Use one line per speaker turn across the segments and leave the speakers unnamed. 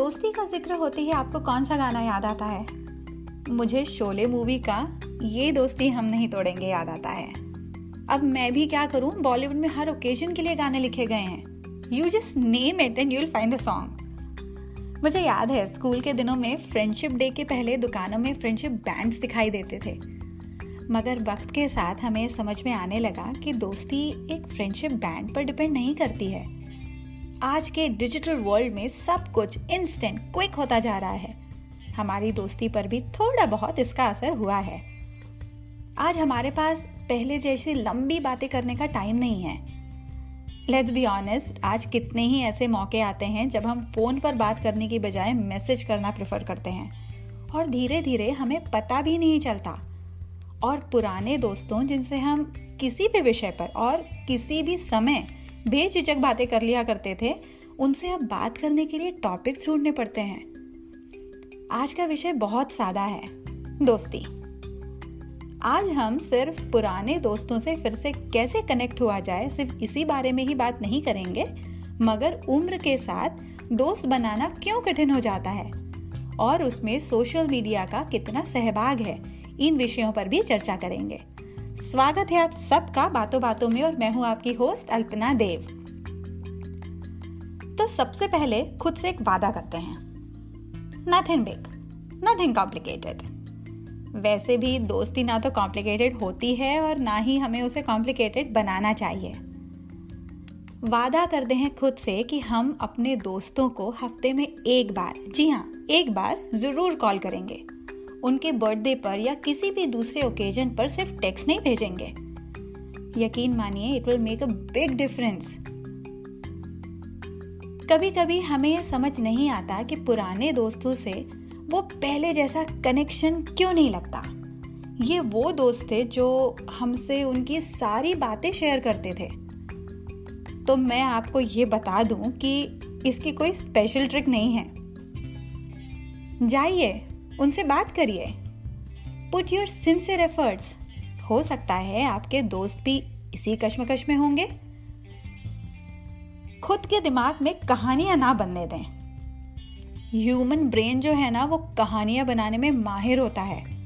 दोस्ती का ज़िक्र होते ही आपको कौन सा गाना याद आता है? मुझे शोले मूवी का ये दोस्ती हम नहीं तोड़ेंगे याद आता है। अब मैं भी क्या करूँ? बॉलीवुड में हर ओकेजन के लिए गाने लिखे गए हैं। You just name it and you'll find a song मुझे याद है, स्कूल के दिनों में फ्रेंडशिप डे के पहले दुकानों में फ्रेंडशिप बैंड्स दिखाई देते थे। मगर वक्त के साथ हमें समझ में आने लगा कि दोस्ती एक फ्रेंडशिप बैंड पर डिपेंड नहीं करती है। आज के डिजिटल वर्ल्ड में सब कुछ इंस्टेंट क्विक होता जा रहा है। हमारी दोस्ती पर भी थोड़ा बहुत इसका असर हुआ है। आज हमारे पास पहले जैसी लंबी बातें करने का टाइम नहीं है। लेट्स बी ऑनेस्ट आज कितने ही ऐसे मौके आते हैं जब हम फ़ोन पर बात करने की बजाय मैसेज करना प्रेफर करते हैं। और धीरे धीरे हमें पता भी नहीं चलता। और पुराने दोस्तों जिनसे हम किसी भी विषय पर और किसी भी समय बेझिझक बातें कर लिया करते थे। उनसे अब बात करने के लिए टॉपिक्स ढूँढने पड़ते हैं। आज का विषय बहुत सादा है, दोस्ती। आज हम सिर्फ़ पुराने दोस्तों से फिर से कैसे कनेक्ट हुआ जाए, सिर्फ़ इसी बारे में ही बात नहीं करेंगे, मगर उम्र के साथ दोस्त बनाना क्यों कठिन हो जाता है? और उसमें सोशल मीडिया का कितना सहभाग है, इन विषयों पर भी चर्चा करेंगे। स्वागत है आप सबका बातों बातों में और मैं हूँ आपकी होस्ट अल्पना देव। तो सबसे पहले खुद से एक वादा करते हैं। नथिंग बिग नथिंग कॉम्प्लिकेटेड वैसे भी दोस्ती ना तो कॉम्प्लिकेटेड होती है और ना ही हमें उसे कॉम्प्लिकेटेड बनाना चाहिए। वादा करते हैं खुद से कि हम अपने दोस्तों को हफ़्ते में एक बार, जी हाँ एक बार ज़रूर कॉल करेंगे। उनके बर्थडे पर या किसी भी दूसरे ओकेजन पर सिर्फ़ टेक्स्ट नहीं भेजेंगे। यकीन मानिए it will make a big difference कभी कभी हमें यह समझ नहीं आता कि पुराने दोस्तों से वो पहले जैसा कनेक्शन क्यों नहीं लगता। ये वो दोस्त थे जो हमसे उनकी सारी बातें शेयर करते थे। तो मैं आपको ये बता दूँ कि इसकी कोई स्पेशल ट्रिक नहीं है। जाइए उनसे बात करिए। पुट योर सिंसियर एफर्ट्स हो सकता है आपके दोस्त भी इसी कश्मकश में होंगे। खुद के दिमाग में कहानियाँ ना बनने दें। ह्यूमन ब्रेन जो है ना, वो कहानियाँ बनाने में माहिर होता है।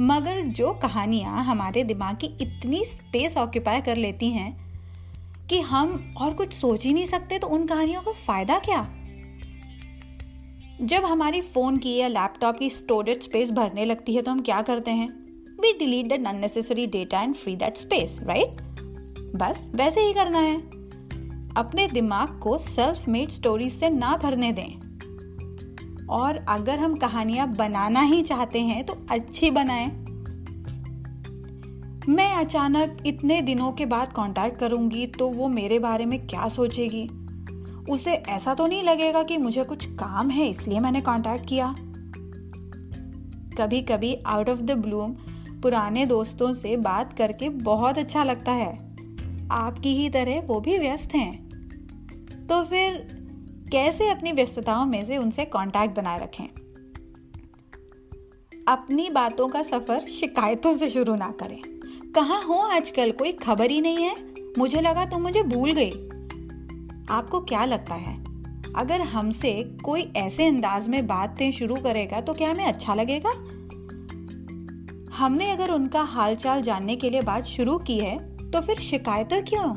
मगर जो कहानियाँ हमारे दिमाग की इतनी स्पेस ऑक्यूपाई कर लेती हैं कि हम और कुछ सोच ही नहीं सकते तो उन कहानियों का फ़ायदा क्या? जब हमारी फ़ोन की या लैपटॉप की स्टोरेज स्पेस भरने लगती है तो हम क्या करते हैं? We delete that unnecessary data and free that space right बस वैसे ही करना है। अपने दिमाग को सेल्फ मेड स्टोरीज से ना भरने दें। और अगर हम कहानियाँ बनाना ही चाहते हैं तो अच्छी बनाएँ। मैं अचानक इतने दिनों के बाद कांटेक्ट करूँगी तो वो मेरे बारे में क्या सोचेगी? उसे ऐसा तो नहीं लगेगा कि मुझे कुछ काम है, इसलिए मैंने कांटेक्ट किया। कभी कभी आउट ऑफ़ द ब्लूम पुराने दोस्तों से बात करके बहुत अच्छा लगता है। आपकी ही तरह वो भी व्यस्त हैं। तो फिर कैसे अपनी व्यस्तताओं में से उनसे कांटेक्ट बनाए रखें? अपनी बातों का सफ़र शिकायतों से शुरू ना करें। कहा हो आजकल? कोई खबर ही नहीं है। मुझे लगा तुम मुझे भूल गई। आपको क्या लगता है? अगर हमसे कोई ऐसे अंदाज में बातें शुरू करेगा तो क्या हमें अच्छा लगेगा? हमने अगर उनका हालचाल जानने के लिए बात शुरू की है तो फिर शिकायतें क्यों?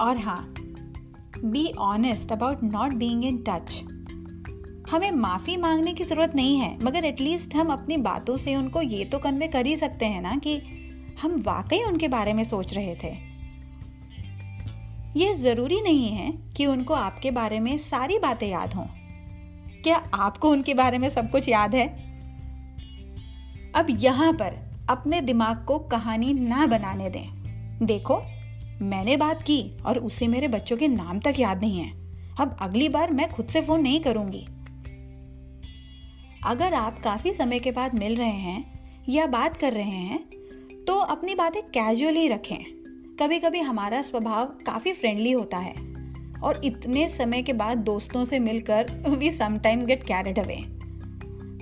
और हाँ be honest about not being in touch हमें माफ़ी मांगने की ज़रूरत नहीं है, मगर एटलीस्ट हम अपनी बातों से उनको ये तो कन्वे कर ही सकते हैं ना कि हम वाकई उनके बारे में सोच रहे थे। यह ज़रूरी नहीं है कि उनको आपके बारे में सारी बातें याद हों। क्या आपको उनके बारे में सब कुछ याद है? अब यहाँ पर अपने दिमाग को कहानी ना बनाने दें। देखो, मैंने बात की और उसे मेरे बच्चों के नाम तक याद नहीं है। अब अगली बार मैं खुद से फ़ोन नहीं करूँगी। अगर आप काफ़ी समय के बाद मिल रहे हैं या बात कर रहे हैं तो अपनी बातें कैजुअली रखें। कभी कभी हमारा स्वभाव काफ़ी फ्रेंडली होता है। और इतने समय के बाद दोस्तों से मिलकर we sometime get carried away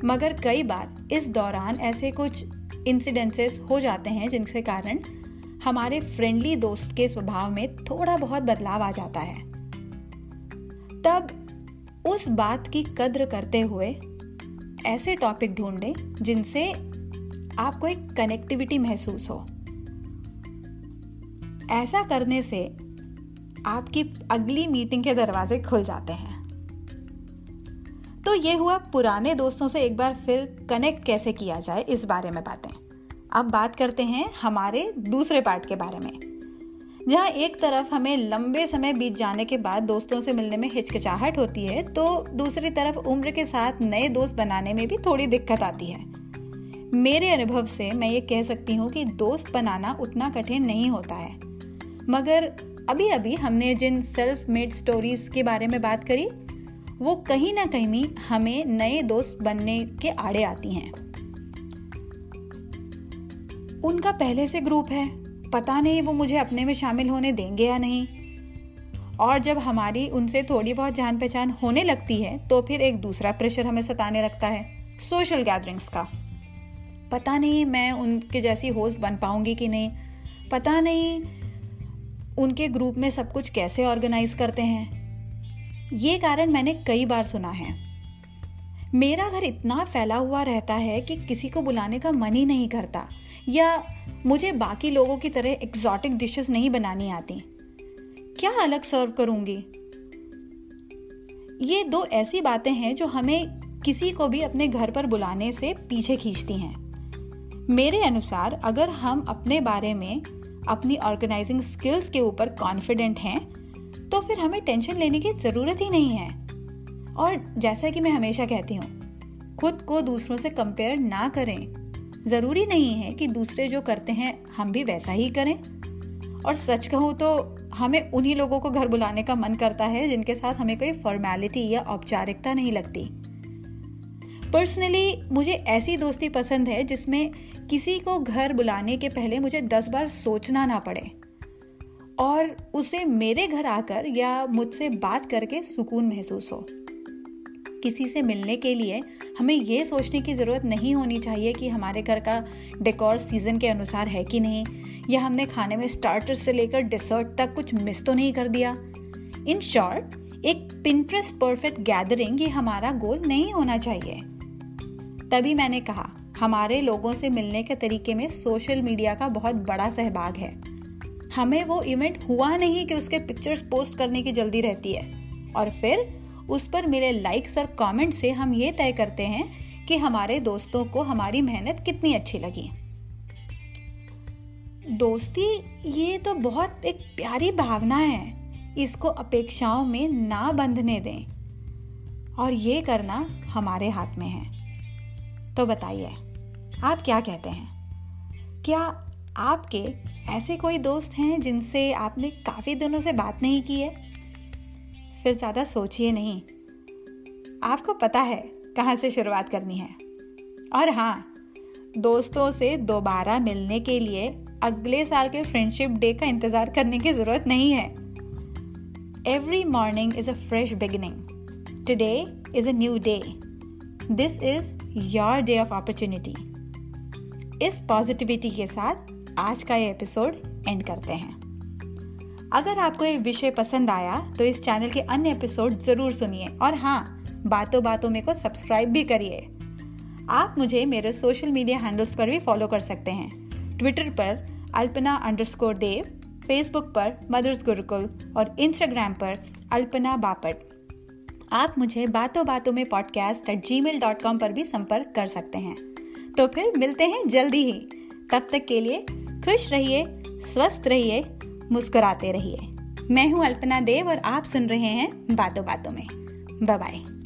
मगर कई बार इस दौरान ऐसे कुछ इंसिडेंसेस हो जाते हैं जिनके कारण हमारे फ्रेंडली दोस्त के स्वभाव में थोड़ा बहुत बदलाव आ जाता है। तब उस बात की कद्र करते हुए ऐसे टॉपिक ढूंढें जिनसे आपको एक कनेक्टिविटी महसूस हो। ऐसा करने से आपकी अगली मीटिंग के दरवाजे खुल जाते हैं। तो ये हुआ पुराने दोस्तों से एक बार फिर कनेक्ट कैसे किया जाए, इस बारे में बातें। अब बात करते हैं हमारे दूसरे पार्ट के बारे में, जहाँ एक तरफ़ हमें लंबे समय बीत जाने के बाद दोस्तों से मिलने में हिचकिचाहट होती है तो दूसरी तरफ़ उम्र के साथ नए दोस्त बनाने में भी थोड़ी दिक्कत आती है। मेरे अनुभव से मैं ये कह सकती हूँ कि दोस्त बनाना उतना कठिन नहीं होता है। मगर अभी अभी हमने जिन सेल्फ मेड स्टोरीज के बारे में बात करी, वो कहीं ना कहीं हमें नए दोस्त बनने के आड़े आती हैं। उनका पहले से ग्रुप है, पता नहीं वो मुझे अपने में शामिल होने देंगे या नहीं। और जब हमारी उनसे थोड़ी बहुत जान पहचान होने लगती है तो फिर एक दूसरा प्रेशर हमें सताने लगता है सोशल गैदरिंग्स का। पता नहीं मैं उनके जैसी होस्ट बन पाऊँगी कि नहीं। पता नहीं उनके ग्रुप में सब कुछ कैसे ऑर्गेनाइज करते हैं? ये कारण मैंने कई बार सुना है। मेरा घर इतना फैला हुआ रहता है कि किसी को बुलाने का मन ही नहीं करता, या मुझे बाकी लोगों की तरह एग्जॉटिक डिशेस नहीं बनानी आती। क्या अलग सर्व करूँगी? ये दो ऐसी बातें हैं जो हमें किसी को भी अपने घर पर बुलाने से पीछे खींचती हैं। मेरे अनुसार, अगर हम अपने बारे में अपनी ऑर्गेनाइजिंग स्किल्स के ऊपर कॉन्फिडेंट हैं तो फिर हमें टेंशन लेने की ज़रूरत ही नहीं है। और जैसा कि मैं हमेशा कहती हूँ, खुद को दूसरों से कंपेयर ना करें। ज़रूरी नहीं है कि दूसरे जो करते हैं, हम भी वैसा ही करें। और सच कहूँ तो हमें उन्हीं लोगों को घर बुलाने का मन करता है, जिनके साथ हमें कोई फॉर्मेलिटी या औपचारिकता नहीं लगती। पर्सनली मुझे ऐसी दोस्ती पसंद है जिसमें किसी को घर बुलाने के पहले मुझे दस बार सोचना ना पड़े। और उसे मेरे घर आकर या मुझसे बात करके सुकून महसूस हो। किसी से मिलने के लिए हमें ये सोचने की ज़रूरत नहीं होनी चाहिए कि हमारे घर का डेकोर सीज़न के अनुसार है कि नहीं, या हमने खाने में स्टार्टर से लेकर डिसर्ट तक कुछ मिस तो नहीं कर दिया। इन शॉर्ट एक पिंट्रेस्ट परफेक्ट गैदरिंग ये हमारा गोल नहीं होना चाहिए। तभी मैंने कहा हमारे लोगों से मिलने के तरीके में सोशल मीडिया का बहुत बड़ा सहभाग है। हमें वो इवेंट हुआ नहीं कि उसके पिक्चर्स पोस्ट करने की जल्दी रहती है। और फिर, उस पर मिले लाइक्स और कमेंट से हम ये तय करते हैं कि हमारे दोस्तों को हमारी मेहनत कितनी अच्छी लगी। दोस्ती, ये तो बहुत एक प्यारी भावना है। इसको अपेक्षाओं में ना बंधने दें। और ये करना हमारे हाथ में है। तो बताइए। आप क्या कहते हैं? क्या आपके ऐसे कोई दोस्त हैं जिनसे आपने काफ़ी दिनों से बात नहीं की है? फिर ज़्यादा सोचिए नहीं। आपको पता है कहाँ से शुरुआत करनी है। और हाँ दोस्तों से दोबारा मिलने के लिए अगले साल के फ्रेंडशिप डे का इंतज़ार करने की ज़रूरत नहीं है। Every morning is a fresh beginning today is a new day this is your day of opportunity इस पॉजिटिविटी के साथ आज का ये एपिसोड एंड करते हैं। अगर आपको ये विषय पसंद आया तो इस चैनल के अन्य एपिसोड ज़रूर सुनिए। और हाँ बातों बातों में को सब्सक्राइब भी करिए। आप मुझे मेरे सोशल मीडिया हैंडल्स पर भी फॉलो कर सकते हैं। ट्विटर पर अल्पना अंडरस्कोर देव फेसबुक पर मदर्स गुरुकुल और इंस्टाग्राम पर अल्पना बापट। आप मुझे बातों बातों में podcast at gmail dot com पर भी संपर्क कर सकते हैं। तो फिर मिलते हैं जल्दी ही। तब तक के लिए खुश रहिए, स्वस्थ रहिए, मुस्कुराते रहिए। मैं हूँ अल्पना देव और आप सुन रहे हैं बातों बातों में। बाय